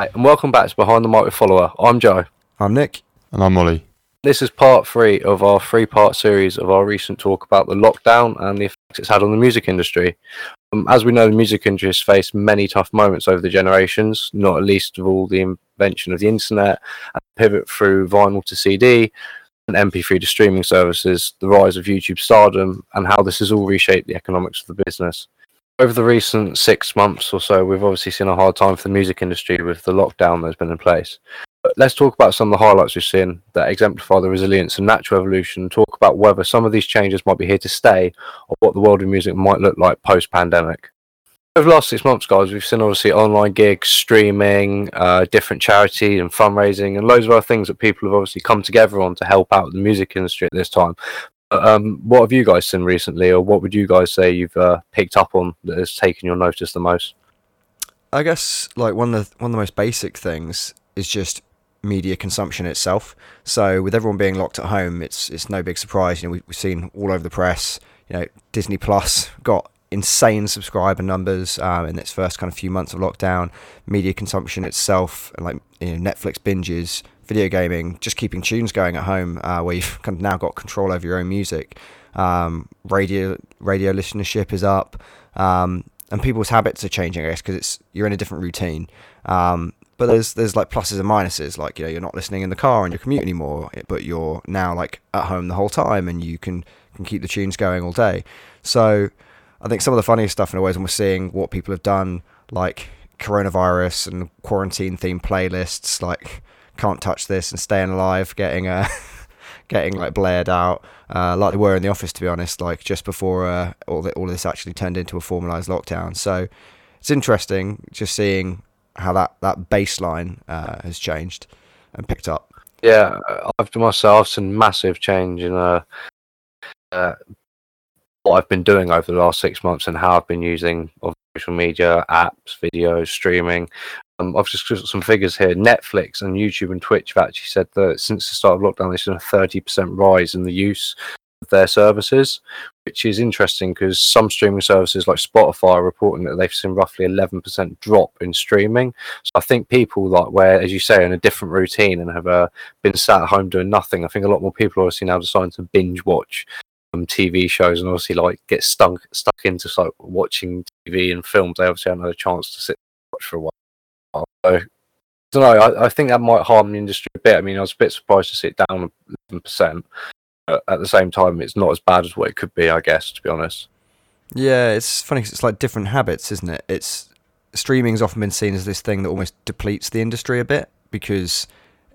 Hi, and welcome back to Behind the Mic with Follower. I'm Joe. I'm Nick. And I'm Molly. This is part three of our three part series of our recent talk about the lockdown and the effects it's had on the music industry. Um, as we know, the music industry has faced many tough moments over the generations, not at least of all the invention of the internet and pivot through vinyl to CD and MP3 to streaming services, the rise of YouTube stardom, and how this has all reshaped the economics of the business. Over the recent six months or so, we've obviously seen a hard time for the music industry with the lockdown that's been in place. But let's talk about some of the highlights we've seen that exemplify the resilience and natural evolution, talk about whether some of these changes might be here to stay or what the world of music might look like post pandemic. Over the last six months, guys, we've seen obviously online gigs, streaming, uh, different charities and fundraising, and loads of other things that people have obviously come together on to help out the music industry at this time. Um, what have you guys seen recently, or what would you guys say you've uh, picked up on that has taken your notice the most? I guess like one of the one of the most basic things is just media consumption itself. So with everyone being locked at home, it's it's no big surprise. You know, we, we've seen all over the press. You know, Disney Plus got insane subscriber numbers um, in its first kind of few months of lockdown. Media consumption itself, and like you know, Netflix binges, video gaming, just keeping tunes going at home, uh, where you've kind of now got control over your own music. Um, radio radio listenership is up, um, and people's habits are changing. I guess because it's you're in a different routine. Um, but there's there's like pluses and minuses. Like you know you're not listening in the car on your commute anymore, but you're now like at home the whole time, and you can can keep the tunes going all day. So I think some of the funniest stuff in a way is when we're seeing what people have done, like coronavirus and quarantine themed playlists, like can't touch this and staying alive, getting uh, getting like blared out, uh, like they were in the office to be honest, like just before uh, all the, all this actually turned into a formalized lockdown. So it's interesting just seeing how that that baseline uh, has changed and picked up. Yeah, I've myself seen massive change in uh, uh, what I've been doing over the last six months and how I've been using social media, apps, videos, streaming. Um, I've just got some figures here. Netflix and YouTube and Twitch have actually said that since the start of lockdown, there's been a 30% rise in the use of their services, which is interesting because some streaming services like Spotify are reporting that they've seen roughly 11% drop in streaming. So I think people like where, as you say, in a different routine and have uh, been sat at home doing nothing. I think a lot more people are obviously now deciding to binge watch um, TV shows and obviously like get stuck stuck into like watching TV and films. They obviously haven't had a chance to sit and watch for a while. So I don't know. I, I think that might harm the industry a bit. I mean, I was a bit surprised to see it down eleven percent. But at the same time, it's not as bad as what it could be. I guess to be honest. Yeah, it's funny. 'cause it's like different habits, isn't it? It's streaming's often been seen as this thing that almost depletes the industry a bit because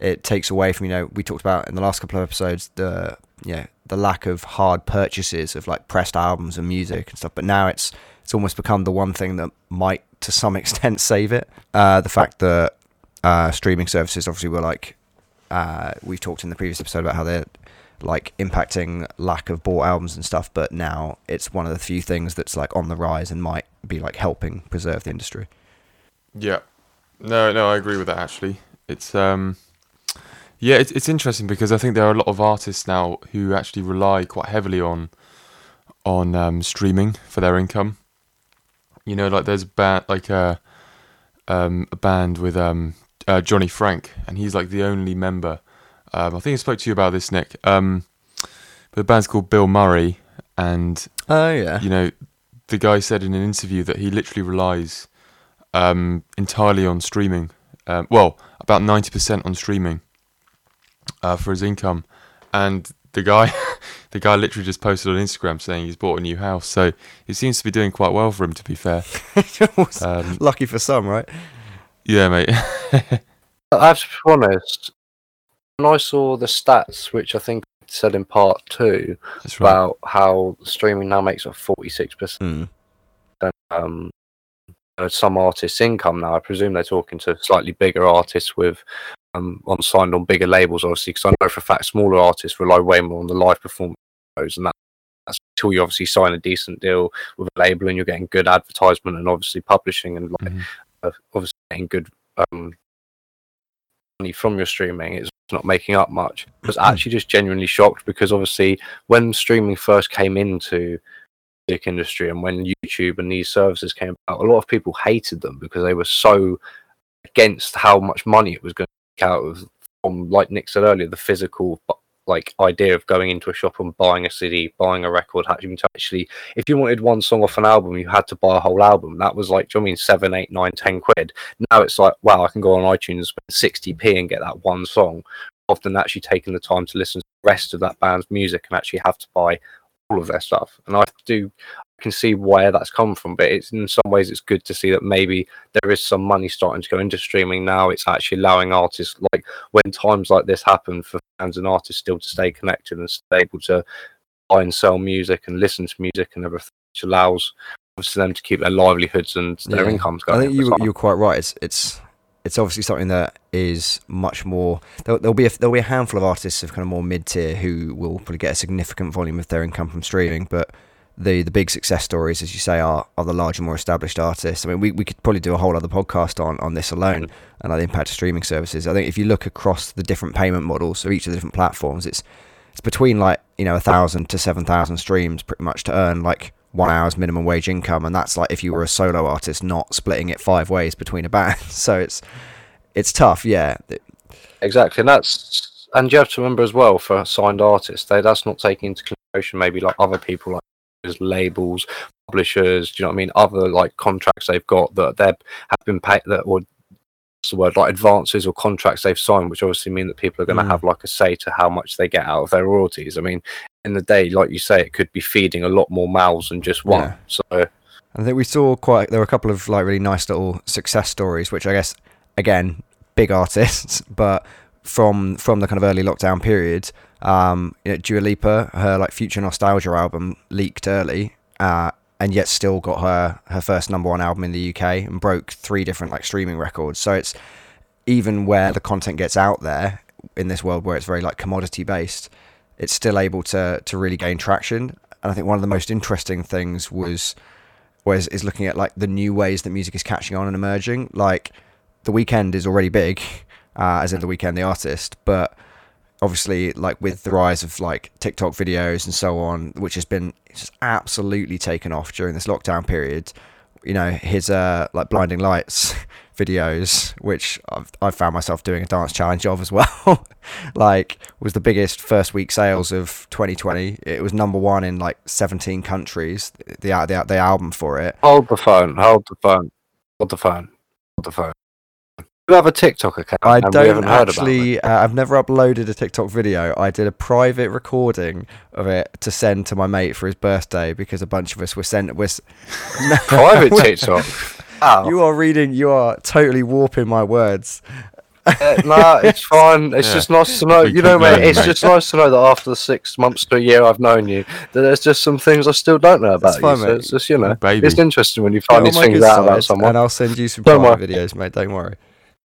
it takes away from you know we talked about in the last couple of episodes the yeah the lack of hard purchases of like pressed albums and music and stuff but now it's it's almost become the one thing that might to some extent save it uh, the fact that uh, streaming services obviously were like uh, we've talked in the previous episode about how they're like impacting lack of bought albums and stuff but now it's one of the few things that's like on the rise and might be like helping preserve the industry Yeah. No, no, I agree with that actually. It's um yeah, it's it's interesting because I think there are a lot of artists now who actually rely quite heavily on on um, streaming for their income. You know, like there's a band like a um, a band with um, uh, Johnny Frank, and he's like the only member. Um, I think I spoke to you about this, Nick. Um, but the band's called Bill Murray, and oh yeah you know, the guy said in an interview that he literally relies um, entirely on streaming. Um, well, about ninety percent on streaming uh, for his income, and the guy, the guy literally just posted on Instagram saying he's bought a new house. So it seems to be doing quite well for him, to be fair. Um, lucky for some right yeah, mate. I have to be honest. When I saw the stats, which I think I said in part two, That's right. about how streaming now makes up forty six percent Mm. um some artists' income now. I presume they're talking to slightly bigger artists with um on signed on bigger labels, obviously, because I know for a fact smaller artists rely way more on the live performance, shows, and that, that's until you obviously sign a decent deal with a label and you're getting good advertisement and obviously publishing and like Mhm. uh, obviously getting good um money from your streaming. It's not making up much. I was actually just genuinely shocked because obviously when streaming first came into the music industry and when YouTube and these services came out, a lot of people hated them because they were so against how much money it was going to take out of from like Nick said earlier, the physical like idea of going into a shop and buying a CD, buying a record, having to actually, if you wanted one song off an album, you had to buy a whole album. That was like, do you know I mean seven, eight, nine, ten quid? Now it's like, wow, I can go on iTunes and spend sixty p and get that one song, often actually taking the time to listen to the rest of that band's music and actually have to buy all of their stuff. And I do I can see where that's come from, but it's in some ways it's good to see that maybe there is some money starting to go into streaming now. It's actually allowing artists like when times like this happen for fans and artists still to stay connected and stay able to buy and sell music and listen to music and everything, which allows for them to keep their livelihoods and their Yeah. incomes going. I think you, you're quite right. It's it's it's obviously something that is much more. There'll, there'll be a, there'll be a handful of artists of kind of more mid tier who will probably get a significant volume of their income from streaming, but. The, the big success stories, as you say, are, are the larger, more established artists. I mean, we, we could probably do a whole other podcast on, on this alone and like the impact of streaming services. I think if you look across the different payment models of each of the different platforms, it's it's between like you know a thousand to seven thousand streams pretty much to earn like one hour's minimum wage income, and that's like if you were a solo artist, not splitting it five ways between a band. So it's it's tough, yeah. Exactly, and that's and you have to remember as well for signed artists, they that's not taking into consideration maybe like other people like labels, publishers, do you know what I mean? Other like contracts they've got that they have been paid that what's the word like advances or contracts they've signed, which obviously mean that people are going to Mm. have like a say to how much they get out of their royalties. I mean, in the day, like you say, it could be feeding a lot more mouths than just one. Yeah. So I think we saw quite. There were a couple of like really nice little success stories, which I guess again big artists, but from from the kind of early lockdown period. Um, you know, Dua Lipa, her like Future Nostalgia album leaked early, uh, and yet still got her her first number one album in the UK and broke three different like streaming records. So it's even where the content gets out there in this world where it's very like commodity based, it's still able to to really gain traction. And I think one of the most interesting things was was is looking at like the new ways that music is catching on and emerging. Like the Weeknd is already big, uh, as in the Weeknd the artist, but obviously like with the rise of like TikTok videos and so on, which has been just absolutely taken off during this lockdown period. You know, his uh like blinding lights videos, which I've I've found myself doing a dance challenge of as well. like was the biggest first week sales of 2020. It was number one in like 17 countries. The the the, the album for it. hold the phone, hold the phone, hold the phone, hold the phone. You have a TikTok account. I and don't haven't heard about it. actually. Uh, I've never uploaded a TikTok video. I did a private recording of it to send to my mate for his birthday because a bunch of us were sent. Was private TikTok. Wow. You are reading. You are totally warping my words. Uh, nah, it's fine. It's Yeah. just nice to know. We You know, mate. learning, It's mate. just nice to know that after the six months to a year I've known you, that there's just some things I still don't know about fine, you. So it's just you know, Baby. it's interesting when you Get find on these things out about side, someone. and I'll send you some Don't private videos, mate. Don't worry.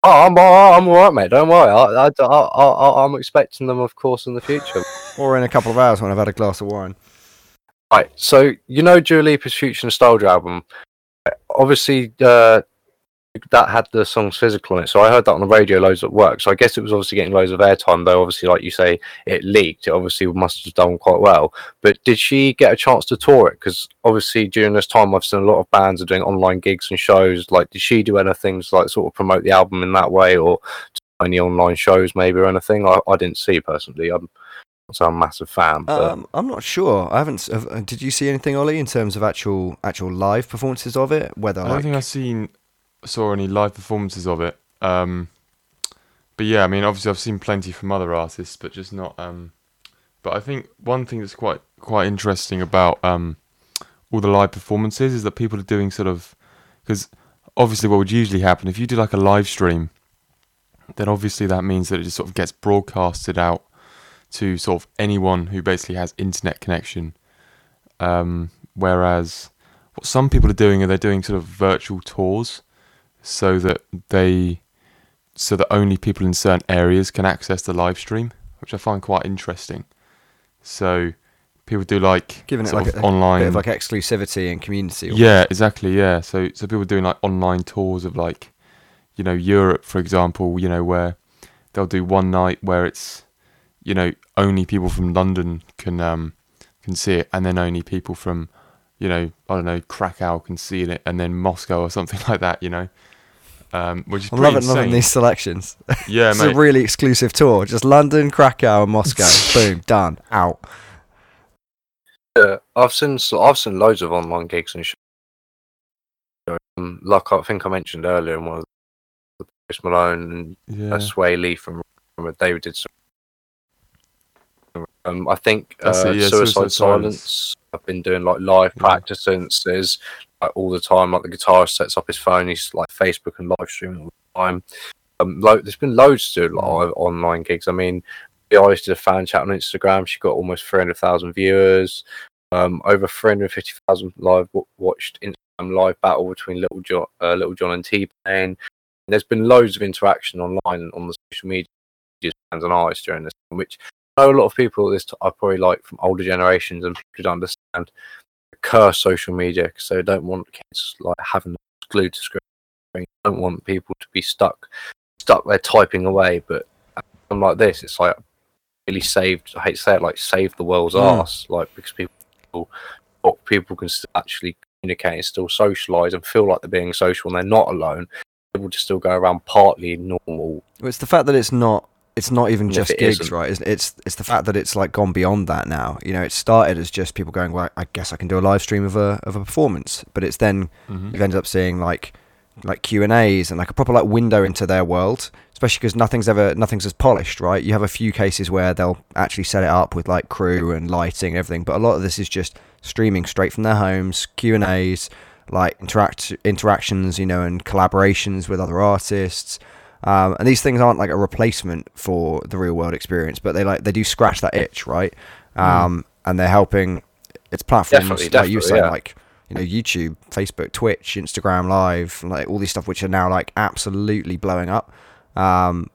Oh, I'm all, I'm all right, mate. Don't worry. I, I, I, I, I'm expecting them, of course, in the future. Or in a couple of hours when I've had a glass of wine. Right. So you know, Dua Lipa's Future Nostalgia album. Obviously, uh, that had the songs physical on it. So I heard that on the radio loads at work. So I guess it was obviously getting loads of airtime. Though obviously, like you say, it leaked. It obviously must have done quite well. But did she get a chance to tour it? Because obviously during this time, I've seen a lot of bands are doing online gigs and shows. Like, did she do anything to like sort of promote the album in that way, or any online shows maybe or anything? I, I didn't see personally. I'm so I'm a massive fan. But Um, I'm not sure. I haven't. Have, uh, did you see anything, Ollie, in terms of actual actual live performances of it? Whether I don't like think I've seen saw any live performances of it. Um, but yeah, I mean, obviously I've seen plenty from other artists, but just not. Um, but I think one thing that's quite quite interesting about um, all the live performances is that people are doing sort of because obviously what would usually happen if you do like a live stream, then obviously that means that it just sort of gets broadcasted out to sort of anyone who basically has internet connection. Um, whereas what some people are doing are they're doing sort of virtual tours so that they so that only people in certain areas can access the live stream, which I find quite interesting. So people do like giving it like of a, online bit of like exclusivity and community. yeah, exactly. Yeah. So so people doing like online tours of like, you know, Europe, for example. You know, where they'll do one night where it's, you know, only people from London can um can see it, and then only people from, you know, I don't know, Krakow can see it, and then Moscow or something like that. You know. Um, which is I'm pretty loving, loving these selections. Yeah, it's mate. a really exclusive tour. Just London, Krakow, and Moscow. Boom, done, out. Yeah, I've seen s- I've seen loads of online gigs and shows. Um, like I think I mentioned earlier in one of the Post Malone and yeah. uh, Swae Lee from from a David did. Some, um, I think uh, it, yeah, Suicide, Suicide Silence. Silence. I've been doing like live Yeah. practices like all the time. Like the guitarist sets up his phone, he's like Facebook and live streaming all the time. Um, lo- there's been loads to do Mm. live online gigs. I mean, I always did a fan chat on Instagram. She got almost 300,000 viewers. Um, over 350,000 live w- watched Instagram live battle between Lil Jon, uh, Lil Jon and T Pain. There's been loads of interaction online on the social media fans and artists during this, which know a lot of people this t- are probably like from older generations and people who don't understand curse social media because they don't want kids like having glued to screen. They don't want people to be stuck stuck there typing away. But something like this, it's like really saved. I hate to say it, like saved the world's Mm. arse, like because people people can still actually communicate and still socialize and feel like they're being social and they're not alone. People just still go around partly normal. Well, it's the fact that it's not it's not even And just it gigs, isn't- right? It's, it's it's the fact that it's like gone beyond that now. You know, it started as just people going, "Well, I guess I can do a live stream of a of a performance," but it's then Mhm. you've ended up seeing like like Q and A's and like a proper like window into their world. Especially because nothing's ever nothing's as polished, right? You have a few cases where they'll actually set it up with like crew and lighting and everything, but a lot of this is just streaming straight from their homes, Q and A's, like interact interactions, you know, and collaborations with other artists. Um, and these things aren't like a replacement for the real world experience, but they like they do scratch that itch, right? Um, And they're helping. It's platforms Definitely, like you were saying, yeah. like you know YouTube, Facebook, Twitch, Instagram Live, like all these stuff which are now like absolutely blowing up. Um,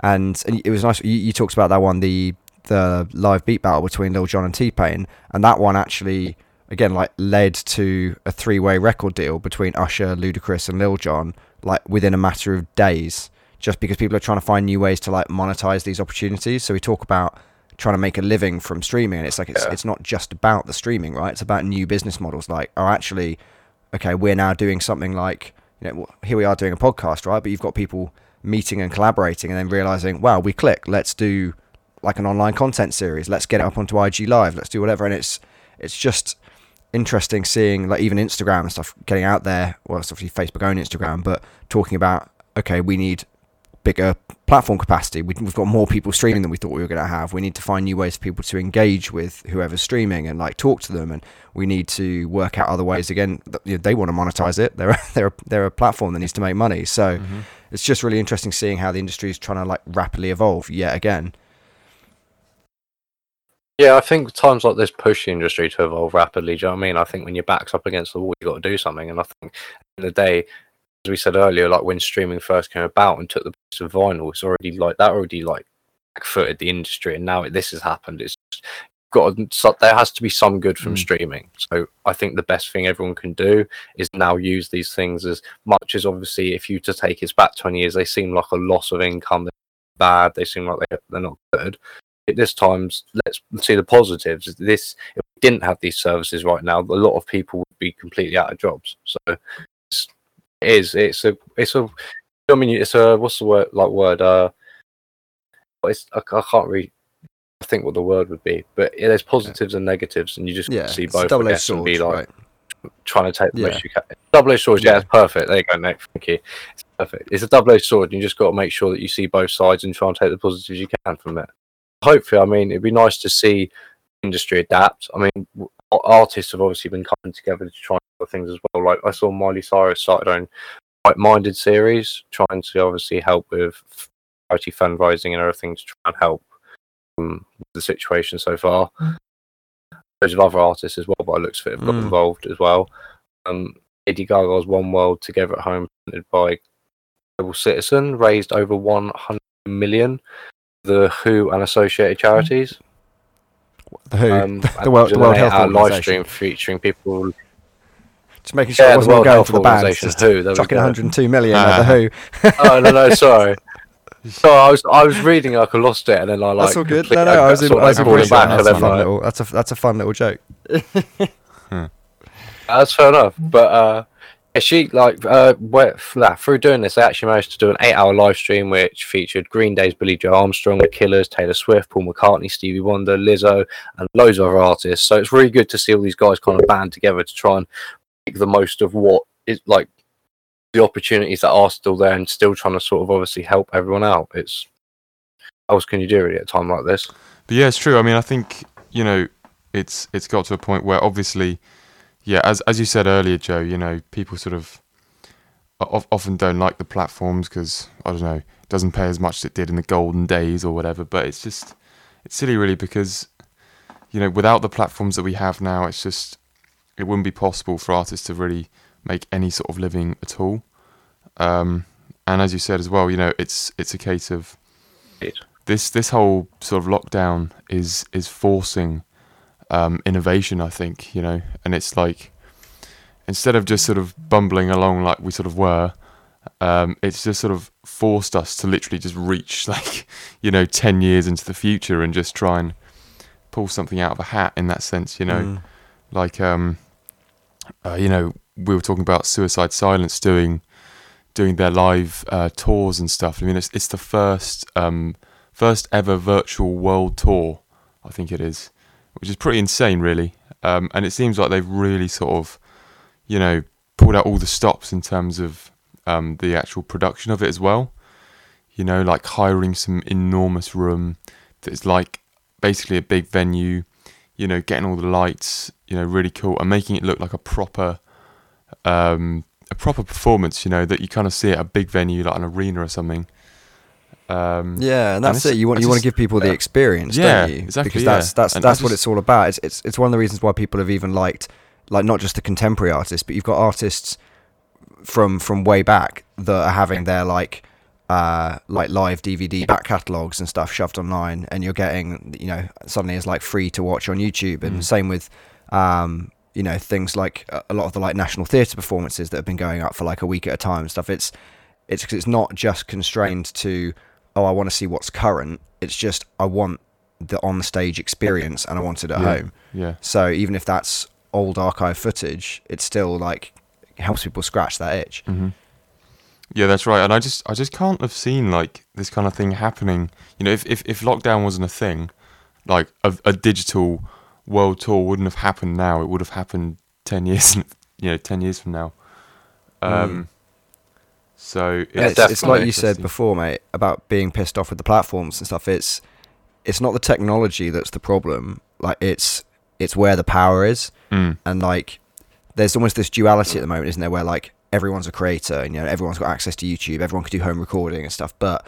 and, and it was nice. You, you talked about that one, the the live beat battle between Lil Jon and T Pain, and that one actually again like led to a three way record deal between Usher, Ludacris, and Lil Jon like within a matter of days, just because people are trying to find new ways to like monetize these opportunities. So we talk about trying to make a living from streaming, and it's like it's Yeah. it's not just about the streaming, right? It's about new business models. Like, oh, actually, okay, we're now doing something like you know here we are doing a podcast, right? But you've got people meeting and collaborating, and then realizing, wow, we click. Let's do like an online content series. Let's get it up onto IG Live. Let's do whatever, and it's it's just interesting seeing like even Instagram and stuff getting out there. Well, it's obviously Facebook own Instagram, but talking about okay, we need bigger platform capacity. We, we've got more people streaming than we thought we were going to have. We need to find new ways for people to engage with whoever's streaming and like talk to them. And we need to work out other ways. Again, that, you know, they want to monetize it. They're they're they're a platform that needs to make money. So Mhm. it's just really interesting seeing how the industry is trying to like rapidly evolve yet again. Yeah, I think times like this push the industry to evolve rapidly. Do you know what I mean? I think when your back's up against the wall, you've got to do something. And I think in the day, as we said earlier, like when streaming first came about and took the place of vinyl, it's already like that already like backfooted the industry. And now this has happened. It's got to, so there has to be some good from Mm. streaming. So I think the best thing everyone can do is now use these things as much as obviously if you to take it back 20 years, they seem like a loss of income. They're bad. They seem like they, they're not good at this times let's see the positives this if we didn't have these services right now a lot of people would be completely out of jobs so is it's a it's a i mean it's a what's the word like word uh it's i, I can't really think what the word would be but yeah, there's positives and negatives and you just Yeah, see both I double-edged and sword, be like right? trying to take the Yeah. most you can double-edged sword yeah, Yeah. it's perfect there you go nick thank you it's perfect it's a double-edged sword and you just got to make sure that you see both sides and try and take the positives you can from it hopefully, I mean, it'd be nice to see industry adapt. I mean, artists have obviously been coming together to try other things as well. Like I saw Miley Cyrus started her own Bright Minded series, trying to obviously help with charity fundraising and everything to try and help um, with the situation so far. There's other artists as well, by looks of it, have got Mm. involved as well. Um, Lady Gaga's One World Together at Home, by Global Citizen, raised over 100 million the WHO and associated charities. The Who, Um, the, World, the World Health our live stream featuring people. Just making sure Yeah, it wasn't all going Health to the bands. Organization. Just Who? There we chucking go. 102 million at the Who. oh no, no, sorry. So I was I was reading like I lost it and then I like. That's all good. completely- No, no, I was, in, sort I was embracing back that. That's a fun little. That's a that's a fun little joke. That's fair enough. But uh, Yeah, she like uh that through doing this, they actually managed to do an eight-hour live stream which featured Green Day's Billie Joe Armstrong, The Killers, Taylor Swift, Paul McCartney, Stevie Wonder, Lizzo, and loads of other artists. So it's really good to see all these guys kind of band together to try and make the most of what is like the opportunities that are still there and still trying to sort of obviously help everyone out. It's how else can you do really at a time like this? But yeah, it's true. I mean, I think you know, it's it's got to a point where obviously, yeah, as as you said earlier, Joe, you know, people sort of often don't like the platforms because I don't know, it doesn't pay as much as it did in the golden days or whatever. But it's just it's silly, really, because you know, without the platforms that we have now, it's just it wouldn't be possible for artists to really make any sort of living at all. Um, and as you said as well, you know, it's it's a case of this this whole sort of lockdown is is forcing um, innovation. I think you know, and it's like instead of just sort of bumbling along like we sort of were, um, it's just sort of forced us to literally just reach like you know ten years into the future and just try and pull something out of a hat in that sense. You know, Mm. like um, uh, you know, we were talking about Suicide Silence doing doing their live uh, tours and stuff. I mean, it's it's the first um, first ever virtual world tour, I think it is, which is pretty insane, really. Um, and it seems like they've really sort of, you know, pulled out all the stops in terms of um, the actual production of it as well. You know, like hiring some enormous room that's like basically a big venue. You know, getting all the lights, you know, really cool, and making it look like a proper, um, a proper performance. You know, that you kind of see at a big venue like an arena or something. Um, Yeah, and And that's it's- it. You want you want to give people the experience, Yeah, don't you? exactly, Because yeah. that's that's And that's what it's all about. It's, it's it's one of the reasons why people have even liked like not just the contemporary artists, but you've got artists from from way back that are having their like uh like live DVD back catalogs and stuff shoved online, and you're getting you know suddenly it's like free to watch on YouTube, and Mm. same with um you know things like a a lot of the like national theatre performances that have been going up for like a week at a time and stuff. It's it's 'cause it's not just constrained to oh I want to see what's current. It's just I want the on stage experience and I want it at Yeah. home. yeah. So even if that's old archive footage, it still like helps people scratch that itch. hmm Yeah, that's right. And I just, I just can't have seen like this kind of thing happening. You know, if if, if lockdown wasn't a thing, like a, a digital world tour wouldn't have happened now. It would have happened ten years, you know, ten years from now. Um, so it's, Yeah, it's, like you said before, mate, about being pissed off with the platforms and stuff. It's it's not the technology that's the problem. Like it's it's where the power is. Mm, and like there's almost this duality at the moment isn't there where like everyone's a creator and you know everyone's got access to youtube everyone can do home recording and stuff but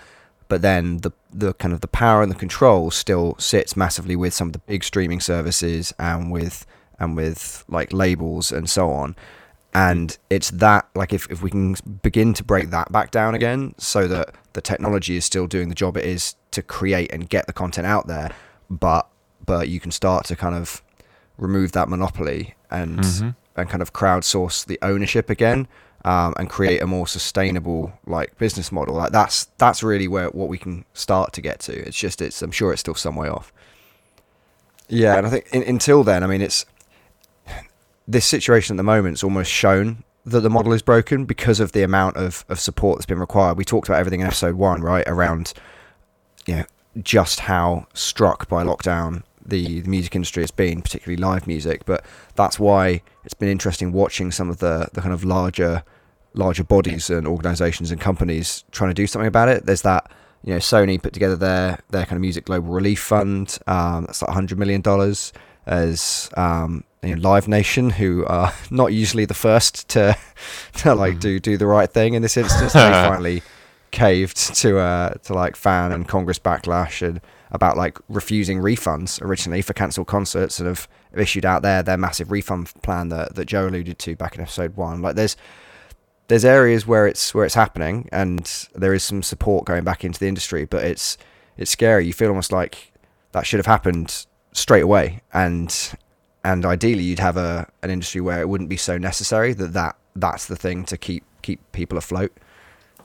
but then the the kind of the power and the control still sits massively with some of the big streaming services and with and with like labels and so on and it's that like if, if we can begin to break that back down again so that the technology is still doing the job it is to create and get the content out there but but you can start to kind of remove that monopoly and mhm. and kind of crowdsource the ownership again um, and create a more sustainable like business model. Like that's that's really where what we can start to get to. It's just it's i'm sure it's still some way off. Yeah and i think in, until then i mean it's this situation at the moment almost shown that the model is broken because of the amount of, of support that's been required we talked about everything in episode one right around you know just how struck by lockdown the, the music industry has been, particularly live music. But that's why it's been interesting watching some of the, the kind of larger larger bodies and organisations and companies trying to do something about it. There's that you know Sony put together their their kind of music global relief fund. Um, that's like hundred million dollars. As um, you know, Live Nation, who are not usually the first to to like do do the right thing in this instance, they finally caved to uh to like fan and Congress backlash and about like refusing refunds originally for cancelled concerts and have, have issued out there their massive refund plan that, that Joe alluded to back in episode one. Like there's there's areas where it's where it's happening and there is some support going back into the industry, but it's it's scary. You feel almost like that should have happened straight away and and ideally you'd have a an industry where it wouldn't be so necessary that, that that's the thing to keep keep people afloat.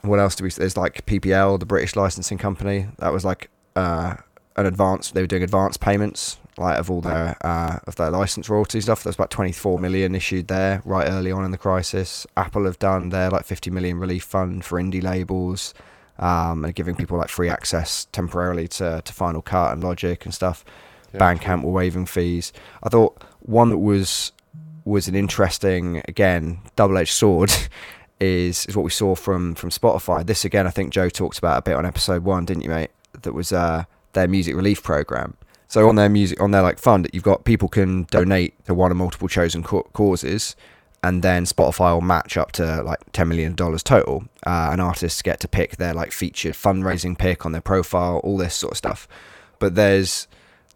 What else do we? There's like PPL, the British licensing company. That was like uh, an advance. They were doing advance payments like of all their uh, of their license royalty stuff. There's about 24 million issued there right early on in the crisis. Apple have done their like 50 million relief fund for indie labels, um, and giving people like free access temporarily to to Final Cut and Logic and stuff. Yeah. Bandcamp were waiving fees. I thought one that was was an interesting again double-edged sword is is what we saw from from Spotify. This again, I think Joe talked about a bit on episode one, didn't you, mate? That was uh, their music relief program. So on their music on their like fund, you've got people can donate to one or multiple chosen ca- causes, and then Spotify will match up to like ten million dollars total. Uh, and artists get to pick their like featured fundraising pick on their profile, all this sort of stuff. But there's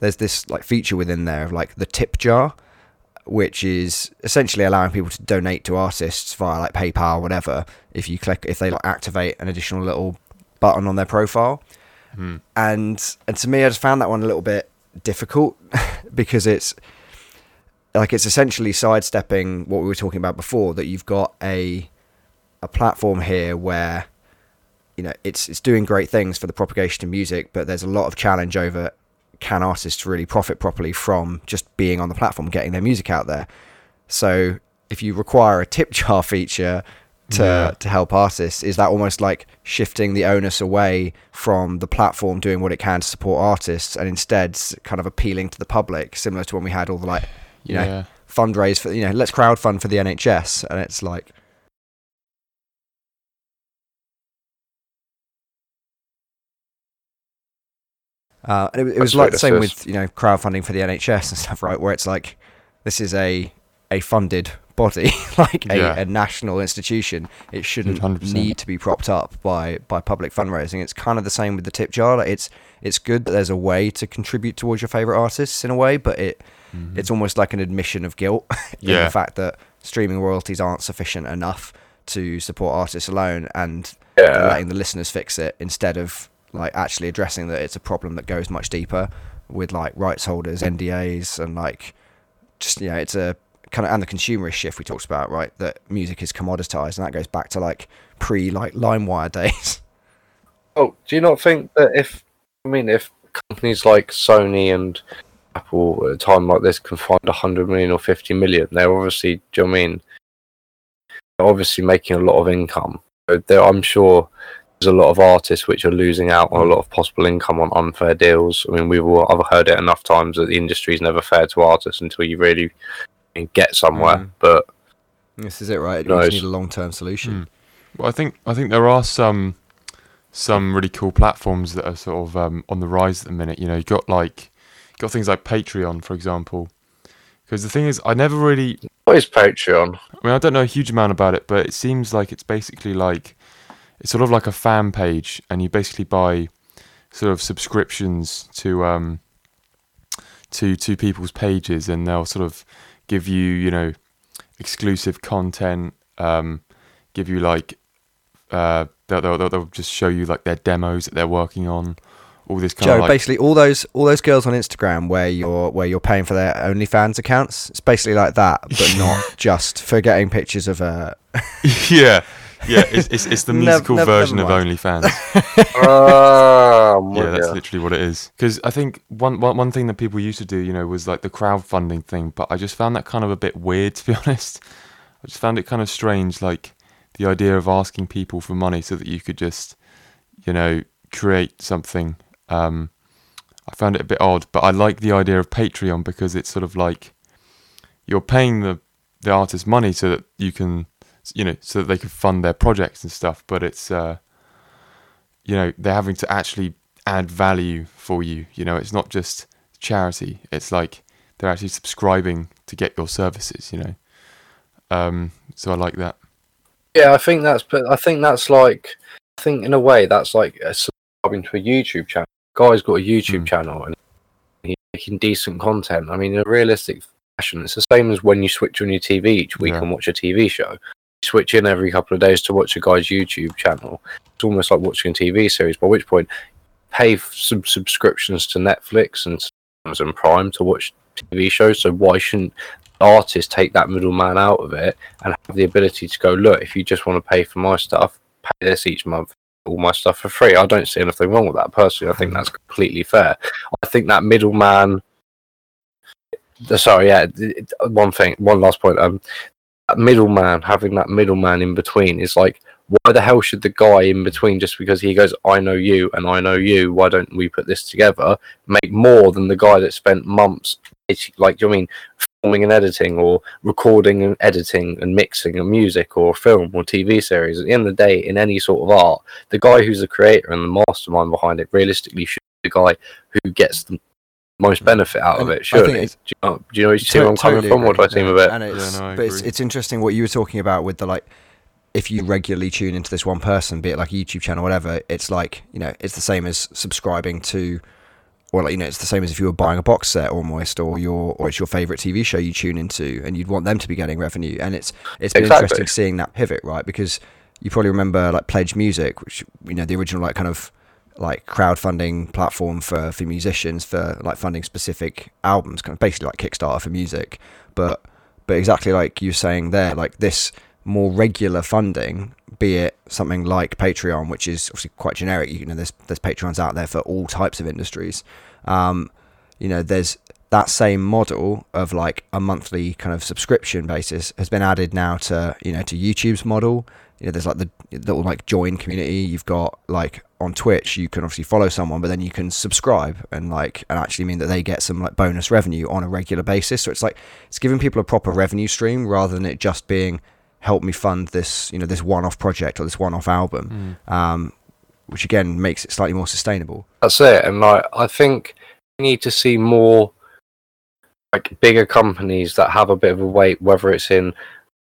there's this like feature within there of like the tip jar, which is essentially allowing people to donate to artists via like PayPal or whatever. If you click, if they like activate an additional little button on their profile, Hmm. and and to me, I just found that one a little bit difficult because it's like it's essentially sidestepping what we were talking about before. That you've got a a platform here where you know it's it's doing great things for the propagation of music, but there's a lot of challenge over can artists really profit properly from just being on the platform, getting their music out there. So if you require a tip jar feature to Yeah. to help artists, is that almost like shifting the onus away from the platform doing what it can to support artists, and instead kind of appealing to the public, similar to when we had all the like you know yeah. fundraise for you know let's crowdfund for the NHS, and it's like Uh, and it, it was like the same with you know crowdfunding for the NHS and stuff, right? Where it's like this is a a funded body, like a, Yeah. a national institution. It shouldn't 100%. need to be propped up by by public fundraising. It's kind of the same with the tip jar. Like it's it's good that there's a way to contribute towards your favorite artists in a way, but it Mhm. it's almost like an admission of guilt in Yeah. the fact that streaming royalties aren't sufficient enough to support artists alone, and Yeah. letting the listeners fix it instead of like actually addressing that it's a problem that goes much deeper with like rights holders, NDAs, and like just you know it's a kind of and the consumerist shift we talked about, right? That music is commoditized, and that goes back to like pre like LimeWire days. Oh, do you not think that if I mean if companies like Sony and Apple at a time like this can find hundred million or fifty million, they're obviously do you know I mean? Obviously making a lot of income. I'm sure there's a lot of artists which are losing out on a lot of possible income on unfair deals. I mean, we've all I've heard it enough times that the industry is never fair to artists until you really get somewhere. Mm. But This is it, right? You Nice. just need a long term solution. Well, I think I think there are some some really cool platforms that are sort of um, on the rise at the minute. You know, you've got like you got things like Patreon, for example. Because the thing is, I never really what is Patreon? I mean, I don't know a huge amount about it, but it seems like it's basically like it's sort of like a fan page, and you basically buy sort of subscriptions to um to to people's pages, and they'll sort of give you you know exclusive content, um, give you like uh they'll, they'll they'll- just show you like their demos that they're working on, all this kind Joe, of like basically all those all those girls on Instagram where you're where you're paying for their OnlyFans accounts, it's basically like that, but not just for getting pictures of uh yeah. Yeah, it's, it's, it's the Nev- musical nev- version never of. OnlyFans. Ah, Yeah, that's ya. literally what it is. Because I think one, one one thing that people used to do, you know, was like the crowdfunding thing. But I just found that kind of a bit weird, to be honest. I just found it kind of strange, like the idea of asking people for money so that you could just, you know, create something. Um, I found it a bit odd, but I like the idea of Patreon because it's sort of like you're paying the the artist money so that you can, you know, so that they can fund their projects and stuff. But it's uh, you know they're having to actually add value for you you know it's not just charity it's like they're actually subscribing to get your services you know um so i like that Yeah, I think that's. But I think that's like. I think in a way that's like subscribing to a YouTube channel. Guy's got a YouTube Mm. channel and he's making decent content. I mean, in a realistic fashion, it's the same as when you switch on your TV each week Yeah. and watch a TV show. Switch in every couple of days to watch a guy's YouTube channel. It's almost like watching a TV series. By which point, pay some subscriptions to Netflix and Amazon Prime to watch TV shows. So why shouldn't artists take that middleman out of it and have the ability to go, look, if you just want to pay for my stuff, pay this each month, all my stuff for free. I don't see anything wrong with that personally. I think that's completely fair. I think that middleman sorry, yeah. One thing, one last point. Um, that middleman having that middleman in between is like, why the hell should the guy in between just because he goes, I know you and I know you, why don't we put this together? Make more than the guy that spent months, like, do you know I mean, filming and editing or recording and editing and mixing a music or film or TV series. At the end of the day, in any sort of art, the guy who's the creator and the mastermind behind it realistically should be the guy who gets the most benefit out of And I it. Surely, think do you know? Do you know, see where I'm To- coming totally from? What do I agree, seem yeah. a bit? And it's, Yeah, no, I but it's, it's interesting what you were talking about with the like, if you regularly tune into this one person, be it like a YouTube channel, whatever, it's like you know, it's the same as subscribing to, or like you know, it's the same as if you were buying a box set almost, or your or it's your favorite TV show you tune into, and you'd want them to be getting revenue, and it's it's been Exactly. interesting seeing that pivot, right? Because you probably remember like Pledge Music, which you know the original like kind of like crowdfunding platform for for musicians for like funding specific albums, kind of basically like Kickstarter for music. But but exactly like you're saying there, like this more regular funding, be it something like Patreon, which is obviously quite generic. You know, there's there's Patreons out there for all types of industries. Um, you know, there's that same model of like a monthly kind of subscription basis has been added now to you know to YouTube's model. You know, there's like the little like join community. You've got like on Twitch, you can obviously follow someone, but then you can subscribe and like and actually mean that they get some like bonus revenue on a regular basis. So it's like it's giving people a proper revenue stream rather than it just being help me fund this you know this one-off project or this one-off album, um, which again makes it slightly more sustainable. That's it. And like, I think we need to see more like bigger companies that have a bit of a weight, whether it's in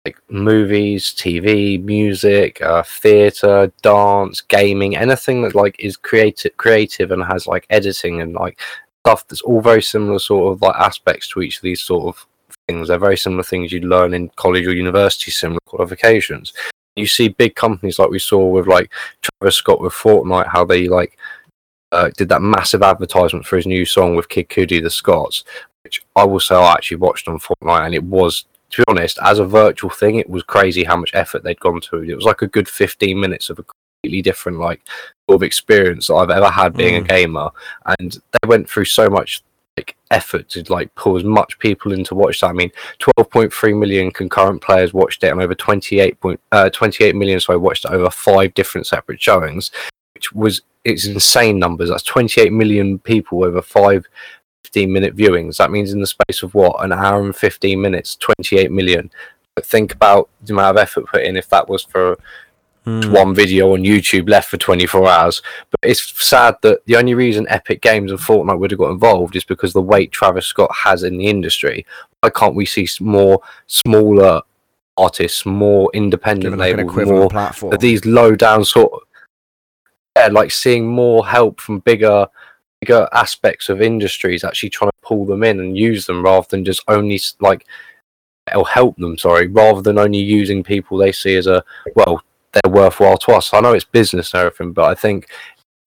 like movies, TV, music, uh, theater, dance, gaming, anything that like is creative, creative and has like editing and like stuff that's all very similar sort of like aspects to each of these sort of things. They're very similar things you'd learn in college or university, similar qualifications. You see big companies like we saw with like Travis Scott with Fortnite, how they like uh, did that massive advertisement for his new song with Kid Cudi, the Scotts, which I will say I actually watched on Fortnite, and it was, to be honest, as a virtual thing, it was crazy how much effort they'd gone to. It was like a good 15 minutes of a completely different like sort of experience that I've ever had being a Mm. gamer, and they went through so much like effort to like pull as much people in to watch that. I mean, 12.3 million concurrent players watched it, and over 28 point, uh, 28 million so I watched it over five different separate showings, which was it's insane numbers. That's 28 million people over five 15 minute viewings. That means in the space of what an hour and 15 minutes, 28 million. But think about the amount of effort put in if that was for Hmm. one video on YouTube left for 24 hours. But it's sad that the only reason Epic Games and Fortnite would have got involved is because the weight Travis Scott has in the industry. Why can't we see more smaller artists, more independent like labels, more platform. these low down sort of yeah, like seeing more help from bigger bigger aspects of industries actually trying to pull them in and use them rather than just only like or help them sorry rather than only using people they see as a well they're worthwhile to us. I know it's business and everything but i think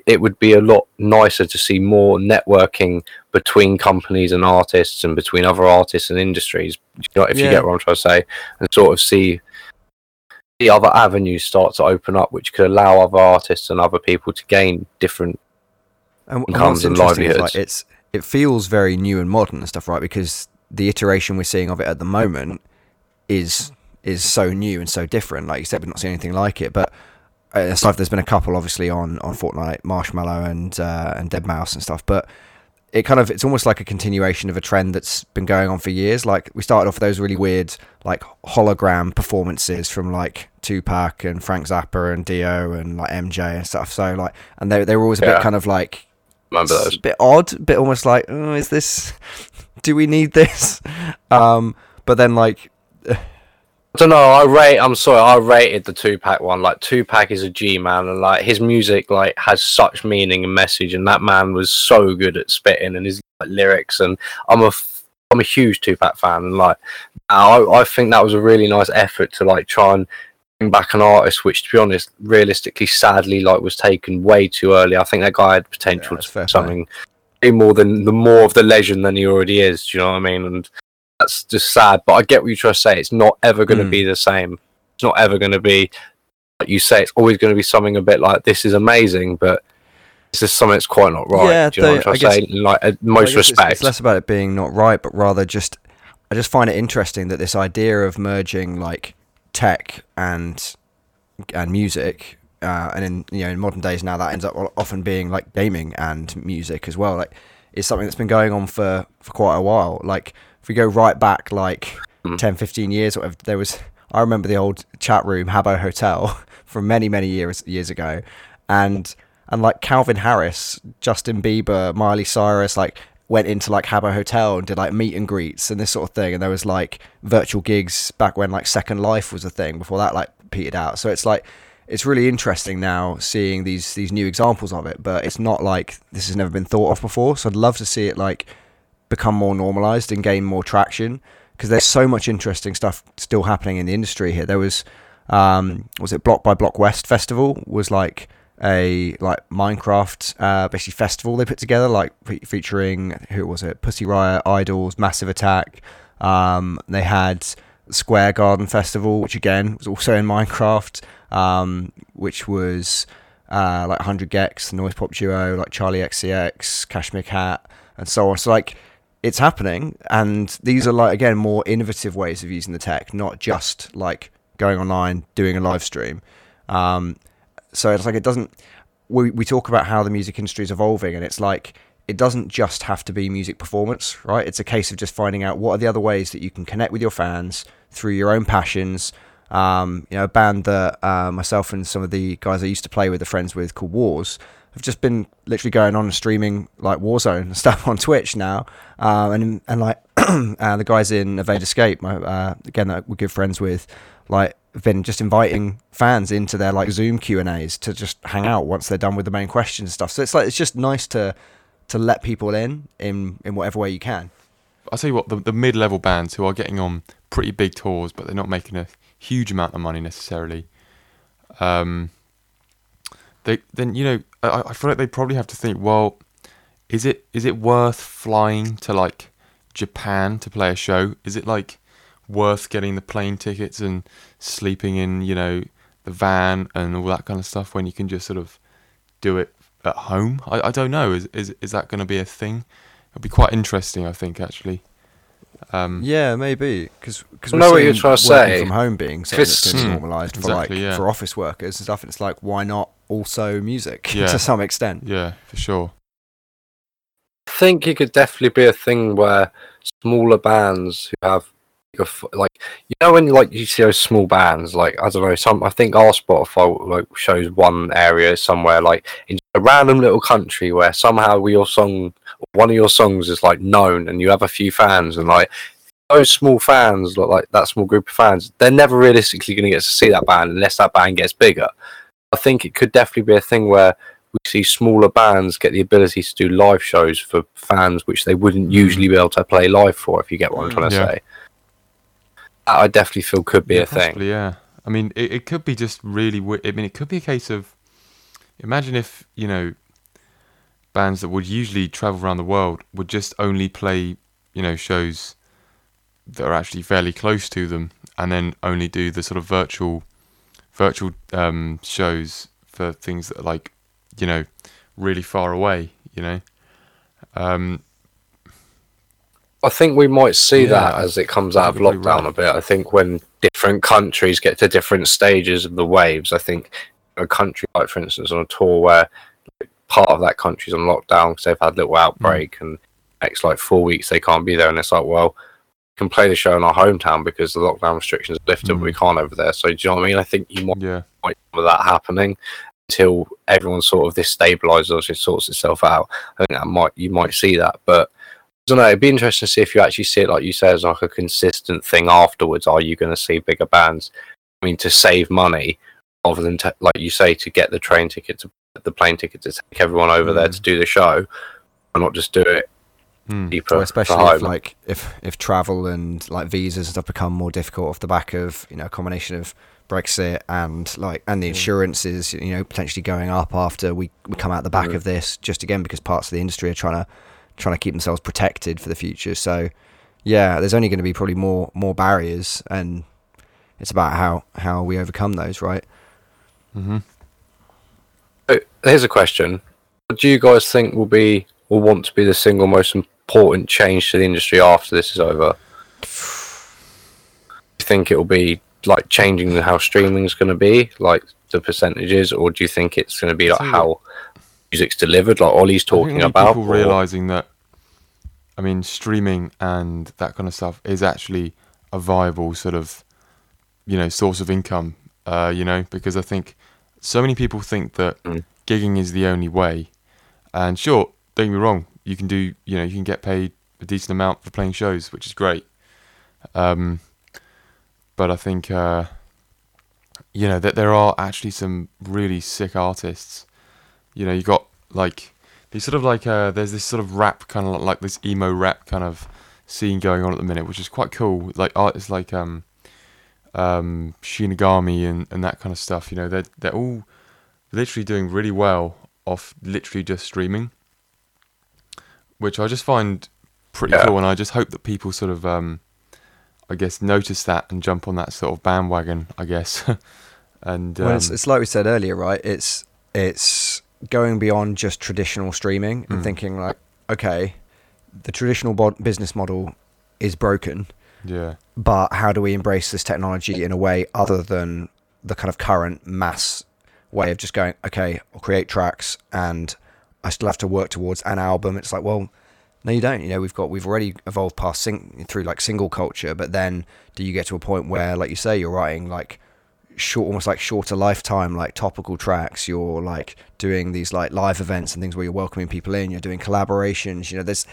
it would be a lot nicer to see more networking between companies and artists and between other artists and industries you know, if you get what i'm trying to say and sort of see the other avenues start to open up which could allow other artists and other people to gain different and, and what's and interesting is, livelihoods. like it's it feels very new and modern and stuff, right? Because the iteration we're seeing of it at the moment is is so new and so different. Like you said, we've not seen anything like it. But aside, there's been a couple obviously on on Fortnite, Marshmello and uh, and Deadmau5 and stuff. But it kind of it's almost like a continuation of a trend that's been going on for years. Like we started off with those really weird like hologram performances from like Tupac and Frank Zappa and Dio and like MJ and stuff. So like and they they were always a Yeah. bit kind of like remember those a bit odd, a bit almost like, oh, is this? Do we need this? Um, but then like, I don't know. I rate. I'm sorry. I rated the Tupac one. Like Tupac is a G man, and like his music like has such meaning and message, and that man was so good at spitting and his like, lyrics. And I'm a f- I'm a huge Tupac fan, and like I, I think that was a really nice effort to like try and back an artist, which to be honest, realistically, sadly, like was taken way too early. I think that guy had potential Yeah, to fair something way more than the more of the legend than he already is. Do you know what I mean? And that's just sad. But I get what you're trying to say. It's not ever going to Mm. be the same. It's not ever going to be like you say. It's always going to be something a bit like this is amazing, but it's just something that's quite not right. Yeah, Do you know what I'm I trying to guess- say? Like, I most respect. it's- it's, less about it being not right, but rather just I just find it interesting that this idea of merging like tech and and music, uh, and in you know in modern days now that ends up often being like gaming and music as well. Like is something that's been going on for for quite a while. Like if we go right back like Mm. 10, 15 years, or whatever, there was I remember the old chat room Habbo Hotel from many many years years ago, and and like Calvin Harris, Justin Bieber, Miley Cyrus, like went into like Habbo Hotel and did like meet and greets and this sort of thing. And there was like virtual gigs back when like Second Life was a thing before that like petered out. So it's like it's really interesting now seeing these these new examples of it, but it's not like this has never been thought of before. So I'd love to see it like become more normalized and gain more traction because there's so much interesting stuff still happening in the industry here. There was um was it Block by Blockwest Festival was like a like Minecraft uh, basically festival they put together, like fe- featuring who was it? Pussy Riot, IDLES, Massive Attack. Um, they had Square Garden Festival, which again was also in Minecraft, um, which was uh, like 100 gecs, the Noise Pop Duo, like Charli XCX, Cashmere Cat, and so on. So like it's happening, and these are like again more innovative ways of using the tech, not just like going online doing a live stream. Um, so it's like it doesn't. We we talk about how the music industry is evolving, and it's like it doesn't just have to be music performance, right? It's a case of just finding out what are the other ways that you can connect with your fans through your own passions. Um, you know, a band that uh, myself and some of the guys I used to play with, the friends with, called Wars, have just been literally going on and streaming like Warzone and stuff on Twitch now, um, and and like uh, the guys in Evade Escape, my, uh, again that we're good friends with, like been just inviting fans into their like Zoom Q and A's to just hang out once they're done with the main questions and stuff. So it's like it's just nice to to let people in in in whatever way you can. I'll tell you what, the, the mid level bands who are getting on pretty big tours, but they're not making a huge amount of money necessarily. Um, they then you know I, I feel like they probably have to think, well, is it is it worth flying to like Japan to play a show? Is it like worth getting the plane tickets and sleeping in you know the van and all that kind of stuff when you can just sort of do it at home? I, I don't know. Is is is that going to be a thing? It'll be quite interesting, I think, actually. Um, Yeah, maybe because because I know what you're trying to say. from home being something that's it's- going to be normalised for like yeah. for office workers and stuff. And it's like, why not also music Yeah. to some extent? Yeah, for sure. I think it could definitely be a thing where smaller bands who have like, you know when like you see those small bands like I don't know some I think our Spotify like shows one area somewhere like in a random little country where somehow your song one of your songs is like known and you have a few fans and like those small fans like, like that small group of fans they're never realistically going to get to see that band unless that band gets bigger. I think it could definitely be a thing where we see smaller bands get the ability to do live shows for fans which they wouldn't hmm. usually be able to play live for if you get what I'm trying to Yeah. say. I definitely feel could be yeah, a thing. yeah. I mean, it, it could be just really. I mean, it could be a case of. Imagine if you know. Bands that would usually travel around the world would just only play, you know, shows that are actually fairly close to them, and then only do the sort of virtual, virtual um, shows for things that are like, you know, really far away. You know, um, I think we might see Yeah, that as it comes out of lockdown right. a bit. I think when different countries get to different stages of the waves, I think a country like, for instance, on a tour where part of that country's on lockdown because they've had a little outbreak and next like four weeks they can't be there, and it's like, well, we can play the show in our hometown because the lockdown restrictions are lifted, but we Mm. can't over there. So do you know what I mean? I think you might yeah, wait for that happening until everyone sort of this stabilizes or it sorts itself out. I think that might you might see that, but don't know. It'd be interesting to see if you actually see it like you say as like a consistent thing afterwards. Are you going to see bigger bands? I mean, to save money rather than like you say to get the train ticket to the plane ticket to take everyone over there Mm. to do the show, and not just do it Hmm. cheaper Or especially if like if if travel and like visas and stuff become more difficult off the back of you know a combination of Brexit and like and the Mm. insurances you know potentially going up after we, we come out the back Mhm. of this just again because parts of the industry are trying to trying to keep themselves protected for the future so yeah there's only going to be probably more more barriers and it's about how how we overcome those right Mm-hmm. So, here's a question: what do you guys think will be or want to be the single most important change to the industry after this is over? Do you think it will be like changing how streaming is going to be, like the percentages, or do you think it's going to be like how music's delivered, like Ollie's talking about? people or- realizing that. I mean, streaming and that kind of stuff is actually a viable sort of, you know, source of income. Uh, you know, because I think so many people think that Mm. gigging is the only way. And sure, don't get me wrong, you can do, you know, you can get paid a decent amount for playing shows, which is great. Um, but I think, uh, you know, that there are actually some really sick artists. You know, you got like these sort of like uh, there's this sort of rap kind of like this emo rap kind of scene going on at the minute, which is quite cool. Like artists like um, um, Shinigami and, and that kind of stuff. You know, they're they're all literally doing really well off literally just streaming, which I just find pretty Yeah. cool. And I just hope that people sort of um, I guess notice that and jump on that sort of bandwagon. I guess. and um, Well, it's, it's like we said earlier, right? It's it's going beyond just traditional streaming and Mm. thinking like, okay, the traditional bod- business model is broken, yeah. but how do we embrace this technology in a way other than the kind of current mass way of just going, okay, I'll create tracks and I still have to work towards an album. It's like, well, no, you don't. You know, we've got we've already evolved past sing- through like single culture, but then do you get to a point where, like you say, you're writing like short, almost like shorter lifetime, like topical tracks. You're like doing these like live events and things where you're welcoming people in. You're doing collaborations. You know, there's,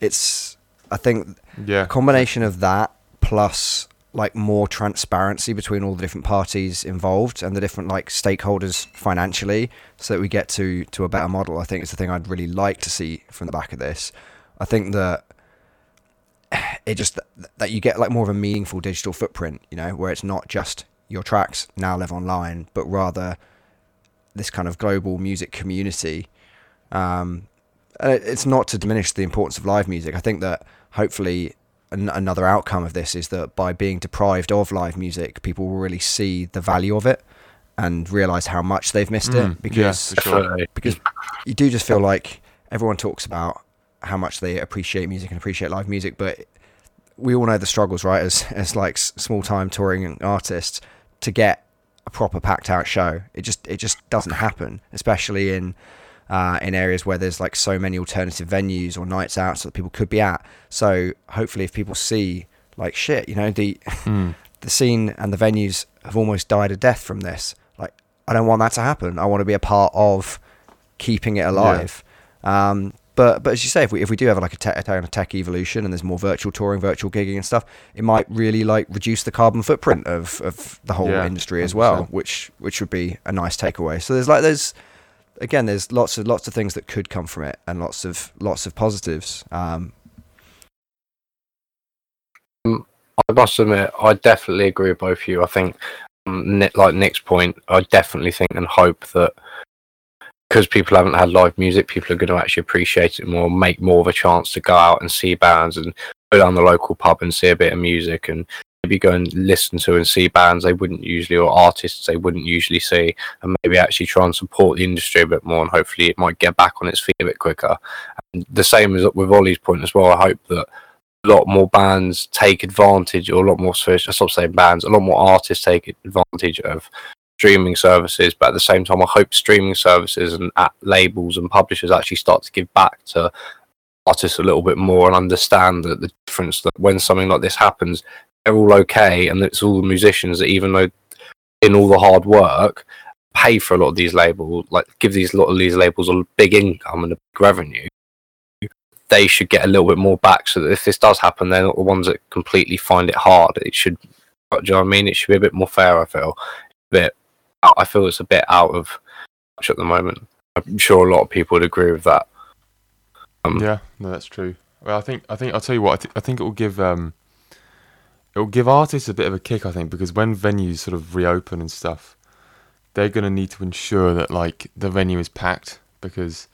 it's. I think Yeah. a combination of that plus like more transparency between all the different parties involved and the different like stakeholders financially so that we get to to a better model i think is the thing i'd really like to see from the back of this i think that it just that you get like more of a meaningful digital footprint you know where it's not just your tracks now live online but rather this kind of global music community um it's not to diminish the importance of live music i think that hopefully an- another outcome of this is that by being deprived of live music, people will really see the value of it and realize how much they've missed Mm, it. Because for sure. Because you do just feel like everyone talks about how much they appreciate music and appreciate live music, but we all know the struggles, right? As as like small time touring artists to get a proper packed out show, it just it just doesn't happen, especially in uh, in areas where there's like so many alternative venues or nights out so that people could be at. So hopefully, if people see like shit, you know the Mm. the scene and the venues have almost died a death from this. Like, I don't want that to happen. I want to be a part of keeping it alive. Um, but but as you say, if we if we do have like a tech, a kind of tech evolution and there's more virtual touring, virtual gigging and stuff, it might really like reduce the carbon footprint of, of the whole Yeah, industry as well, 100%. which which would be a nice takeaway. So there's like there's again there's lots of lots of things that could come from it and lots of lots of positives. Um, I must admit, I definitely agree with both of you. I think, um, like Nick's point, I definitely think and hope that because people haven't had live music, people are going to actually appreciate it more, make more of a chance to go out and see bands and go down the local pub and see a bit of music and maybe go and listen to and see bands they wouldn't usually or artists they wouldn't usually see and maybe actually try and support the industry a bit more and hopefully it might get back on its feet a bit quicker. And the same as with Ollie's point as well. I hope that a lot more bands take advantage, or a lot more, I stop saying bands, a lot more artists take advantage of streaming services. But at the same time, I hope streaming services and labels and publishers actually start to give back to artists a little bit more and understand that the difference that when something like this happens, they're all okay, and it's all the musicians that even though in all the hard work, pay for a lot of these labels, like give these lot of these labels a big income and a big revenue they should get a little bit more back so that if this does happen, they're not the ones that completely find it hard. It should, do you know what I mean? It should be a bit more fair, I feel. A bit, I feel it's a bit out of touch at the moment. I'm sure a lot of people would agree with that. Um, Yeah, no, that's true. Well, I think I think I'll tell you what. I, th- I think it will give um, it will give artists a bit of a kick. I think because when venues sort of reopen and stuff, they're gonna need to ensure that like the venue is packed because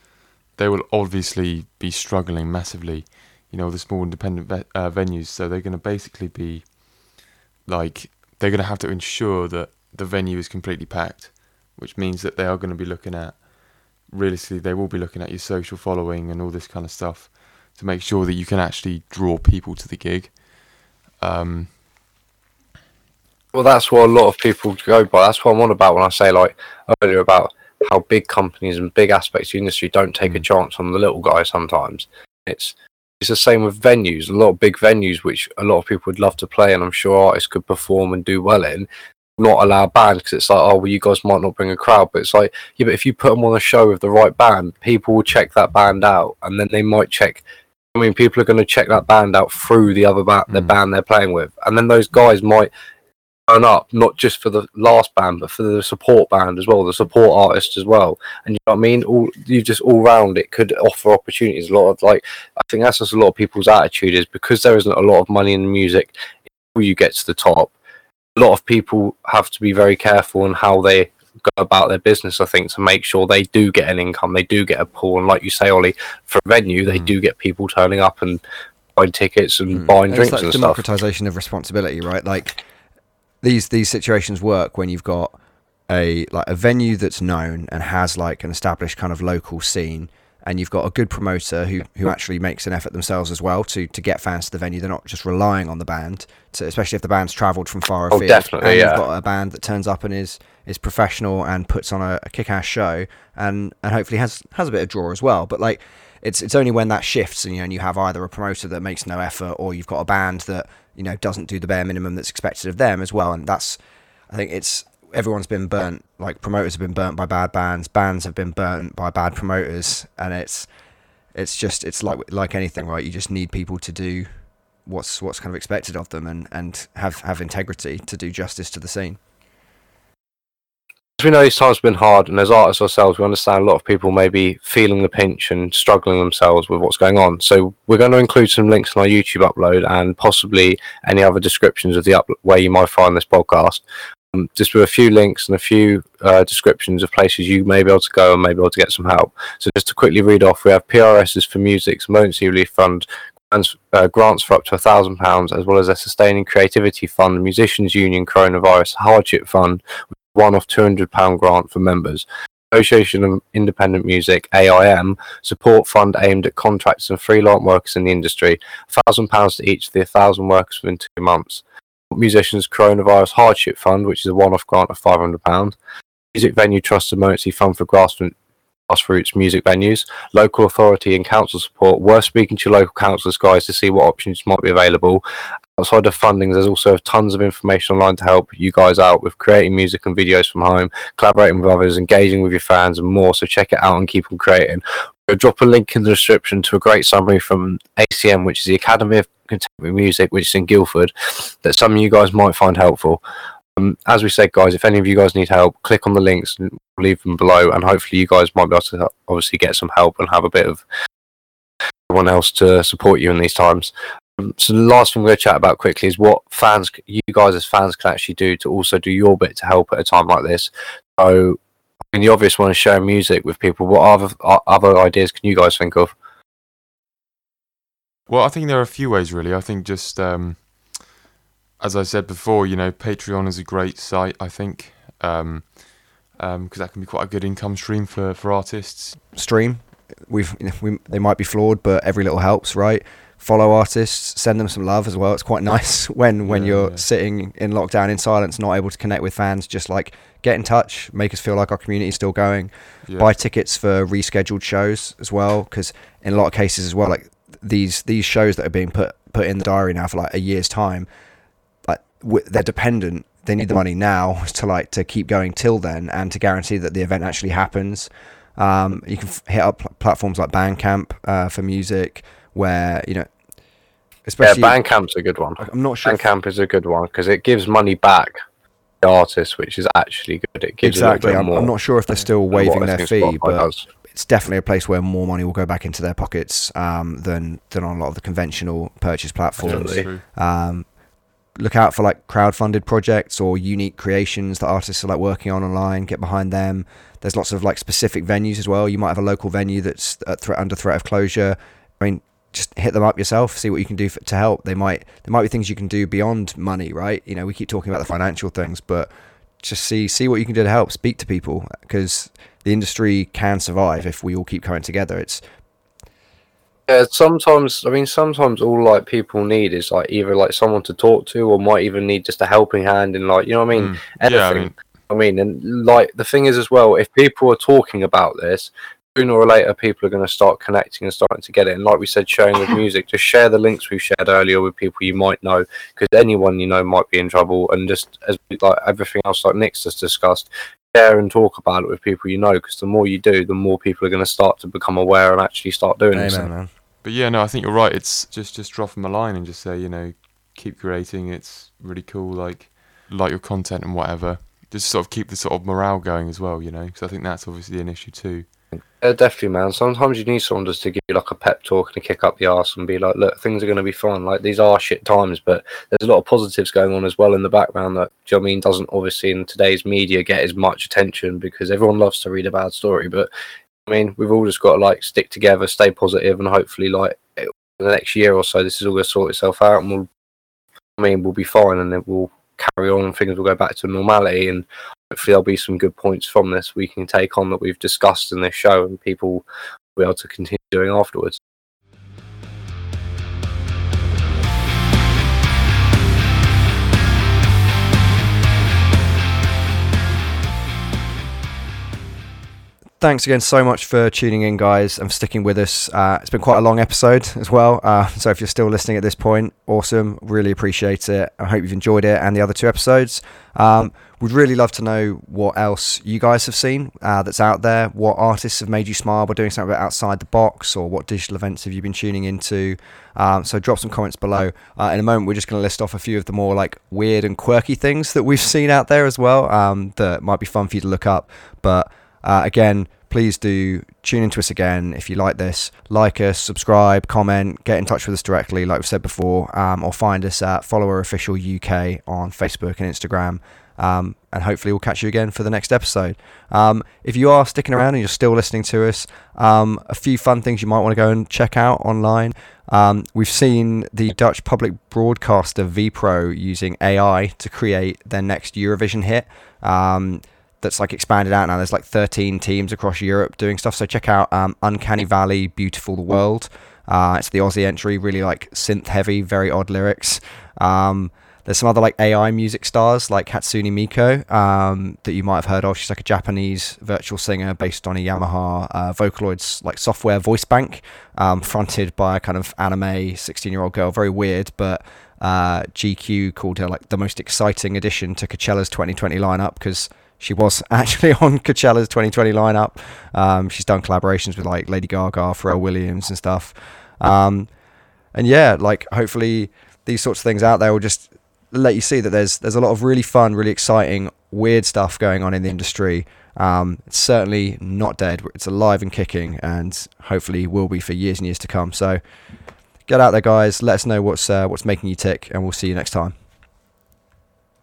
they will obviously be struggling massively. You know, the small independent ve- uh, venues. So they're gonna basically be like they're gonna have to ensure that the venue is completely packed, which means that they are gonna be looking at realistically they will be looking at your social following and all this kind of stuff to make sure that you can actually draw people to the gig. Um, Well, that's what a lot of people go by. That's what I'm on about when I say like earlier about how big companies and big aspects of the industry don't take a Mm. chance on the little guy sometimes. It's it's the same with venues. A lot of big venues, which a lot of people would love to play, and I'm sure artists could perform and do well in, not allow bands because it's like, oh, well, you guys might not bring a crowd, but it's like, yeah, but if you put them on a show with the right band, people will check that band out, and then they might check. I mean, people are going to check that band out through the other band, the Mm. band they're playing with, and then those guys might turn up not just for the last band, but for the support band as well, the support artist as well. And you know what I mean? All you just all round it could offer opportunities. A lot of like, I think that's just a lot of people's attitude is because there isn't a lot of money in the music. You get to the top, a lot of people have to be very careful in how they go about their business. I think to make sure they do get an income, they do get a pool, and like you say, Ollie, for a venue, they Mm. do get people turning up and buying tickets and Mm. buying And drinks it's like and stuff. democratization of responsibility, right? Like these these situations work when you've got a like a venue that's known and has like an established kind of local scene and you've got a good promoter who who actually makes an effort themselves as well to to get fans to the venue. They're not just relying on the band to, especially if the band's traveled from far Oh, afield definitely, and yeah. you've got a band that turns up and is is professional and puts on a, a kick-ass show and and hopefully has has a bit of draw as well. But like it's it's only when that shifts and you know and you have either a promoter that makes no effort or you've got a band that you know doesn't do the bare minimum that's expected of them as well. And that's I think it's everyone's been burnt like promoters have been burnt by bad bands bands have been burnt by bad promoters and it's it's just it's like like anything right you just need people to do what's what's kind of expected of them and and have have integrity to do justice to the scene as we know these times have been hard, and as artists ourselves, we understand a lot of people may be feeling the pinch and struggling themselves with what's going on. So we're going to include some links in our YouTube upload and possibly any other descriptions of the up where you might find this podcast. Um, just with a few links and a few uh, descriptions of places you may be able to go and may be able to get some help. So just to quickly read off, we have PRS's for Music's Emergency Relief Fund, grants, uh, grants for up to £1,000, as well as a Sustaining Creativity Fund, Musicians Union Coronavirus Hardship Fund, one off £200 grant for members. Association of Independent Music, AIM, support fund aimed at contractors and freelance workers in the industry, £1,000 to each of the 1,000 workers within two months. Musicians Coronavirus Hardship Fund, which is a one off grant of £500. Music Venue Trust Emergency Fund for grassroots music venues, local authority and council support. Worth speaking to your local councillors, guys, to see what options might be available. Outside of funding, there's also tons of information online to help you guys out with creating music and videos from home, collaborating with others, engaging with your fans, and more. So check it out and keep on creating. We'll drop a link in the description to a great summary from ACM, which is the Academy of Contemporary Music, which is in Guildford, that some of you guys might find helpful. Um, as we said, guys, if any of you guys need help, click on the links leave them below, and hopefully you guys might be able to obviously get some help and have a bit of everyone else to support you in these times. Um, so the last thing we're going to chat about quickly is what fans, you guys as fans, can actually do to also do your bit to help at a time like this. So, I mean, the obvious one is sharing music with people. What other other ideas can you guys think of? Well, I think there are a few ways really. I think just um, as I said before, you know, Patreon is a great site. I think because um, um that can be quite a good income stream for for artists. stream. We've we, they might be flawed, but every little helps, right? Follow artists, send them some love as well. It's quite nice when when Yeah, you're yeah. sitting in lockdown in silence, not able to connect with fans. Just like get in touch, make us feel like our community is still going. Yeah. Buy tickets for rescheduled shows as well, because in a lot of cases as well, like these these shows that are being put put in the diary now for like a year's time, like w- they're dependent. They need the money now to like to keep going till then, and to guarantee that the event actually happens. Um, you can f- hit up pl- platforms like Bandcamp uh, for music, where you know, Yeah, Bandcamp's a good one. I'm not sure. if- Bandcamp is a good one because it gives money back to the artist, which is actually good. It gives exactly. I'm, more. I'm not sure if they're still waiving their fee, Spotify but does. It's definitely a place where more money will go back into their pockets um, than than on a lot of the conventional purchase platforms. Um, look out for like crowd-funded projects or unique creations that artists are like working on online. Get behind them. There's lots of like specific venues as well. You might have a local venue that's threat, under threat of closure. I mean, just hit them up yourself. See what you can do for, to help. They might there might be things you can do beyond money, right? You know, we keep talking about the financial things, but just see see what you can do to help. Speak to people because the industry can survive if we all keep coming together. It's Yeah, sometimes I mean sometimes all like people need is like either like someone to talk to or might even need just a helping hand in like you know what I mean Mm. anything. Yeah, I mean, I mean, and like the thing is as well, if people are talking about this, sooner or later people are going to start connecting and starting to get it. And like we said, sharing with music, just share the links we've shared earlier with people you might know, because anyone you know might be in trouble. And just as like everything else, like Nick's just discussed, share and talk about it with people you know, because the more you do, the more people are going to start to become aware and actually start doing this. amen, man. But yeah, no, I think you're right. It's just just drop them a line and just say, you know, keep creating. It's really cool. Like like your content and whatever. Just sort of keep the sort of morale going as well, you know. Because I think that's obviously an issue too. Yeah, definitely, man. Sometimes you need someone just to give you like a pep talk and a kick up the arse and be like, "Look, things are going to be fine. Like these are shit times, but there's a lot of positives going on as well in the background that do you know I mean doesn't obviously in today's media get as much attention because everyone loves to read a bad story. But I mean, we've all just got to like stick together, stay positive, and hopefully, like in the next year or so, this is all going to sort itself out, and we'll, I mean, we'll be fine, and then we'll carry on, and things will go back to normality, and hopefully there'll be some good points from this we can take on that we've discussed in this show, and people will be able to continue doing afterwards. Thanks again so much for tuning in, guys, and for sticking with us. Uh, it's been quite a long episode as well. Uh, so if you're still listening at this point, awesome. Really appreciate it. I hope you've enjoyed it and the other two episodes. Um, we'd really love to know what else you guys have seen uh, that's out there. What artists have made you smile by doing something outside the box, or what digital events have you been tuning into? Um, so drop some comments below. Uh, in a moment, we're just going to list off a few of the more like weird and quirky things that we've seen out there as well um, that might be fun for you to look up. But uh, again, please do tune into us again if you like this. Like us, subscribe, comment, get in touch with us directly, like we've said before, um, or find us at Follower Official UK on Facebook and Instagram. Um, and hopefully, we'll catch you again for the next episode. Um, if you are sticking around and you're still listening to us, um, a few fun things you might want to go and check out online. Um, we've seen the Dutch public broadcaster VPRO using AI to create their next Eurovision hit. Um, that's like expanded out now. There's like 13 teams across Europe doing stuff. So check out um, Uncanny Valley, Beautiful the World. Uh, it's the Aussie entry, really like synth heavy, very odd lyrics. Um, there's some other like AI music stars like Hatsune Miku um, that you might have heard of. She's like a Japanese virtual singer based on a Yamaha uh, Vocaloids like software voice bank, um, fronted by a kind of anime 16 year old girl. Very weird, but uh, GQ called her like the most exciting addition to Coachella's 2020 lineup because she was actually on Coachella's 2020 lineup. Um, she's done collaborations with like Lady Gaga, Pharrell Williams, and stuff. Um, and yeah, like hopefully these sorts of things out there will just let you see that there's there's a lot of really fun, really exciting, weird stuff going on in the industry. Um, it's certainly not dead. It's alive and kicking, and hopefully will be for years and years to come. So get out there, guys. Let us know what's uh, what's making you tick, and we'll see you next time.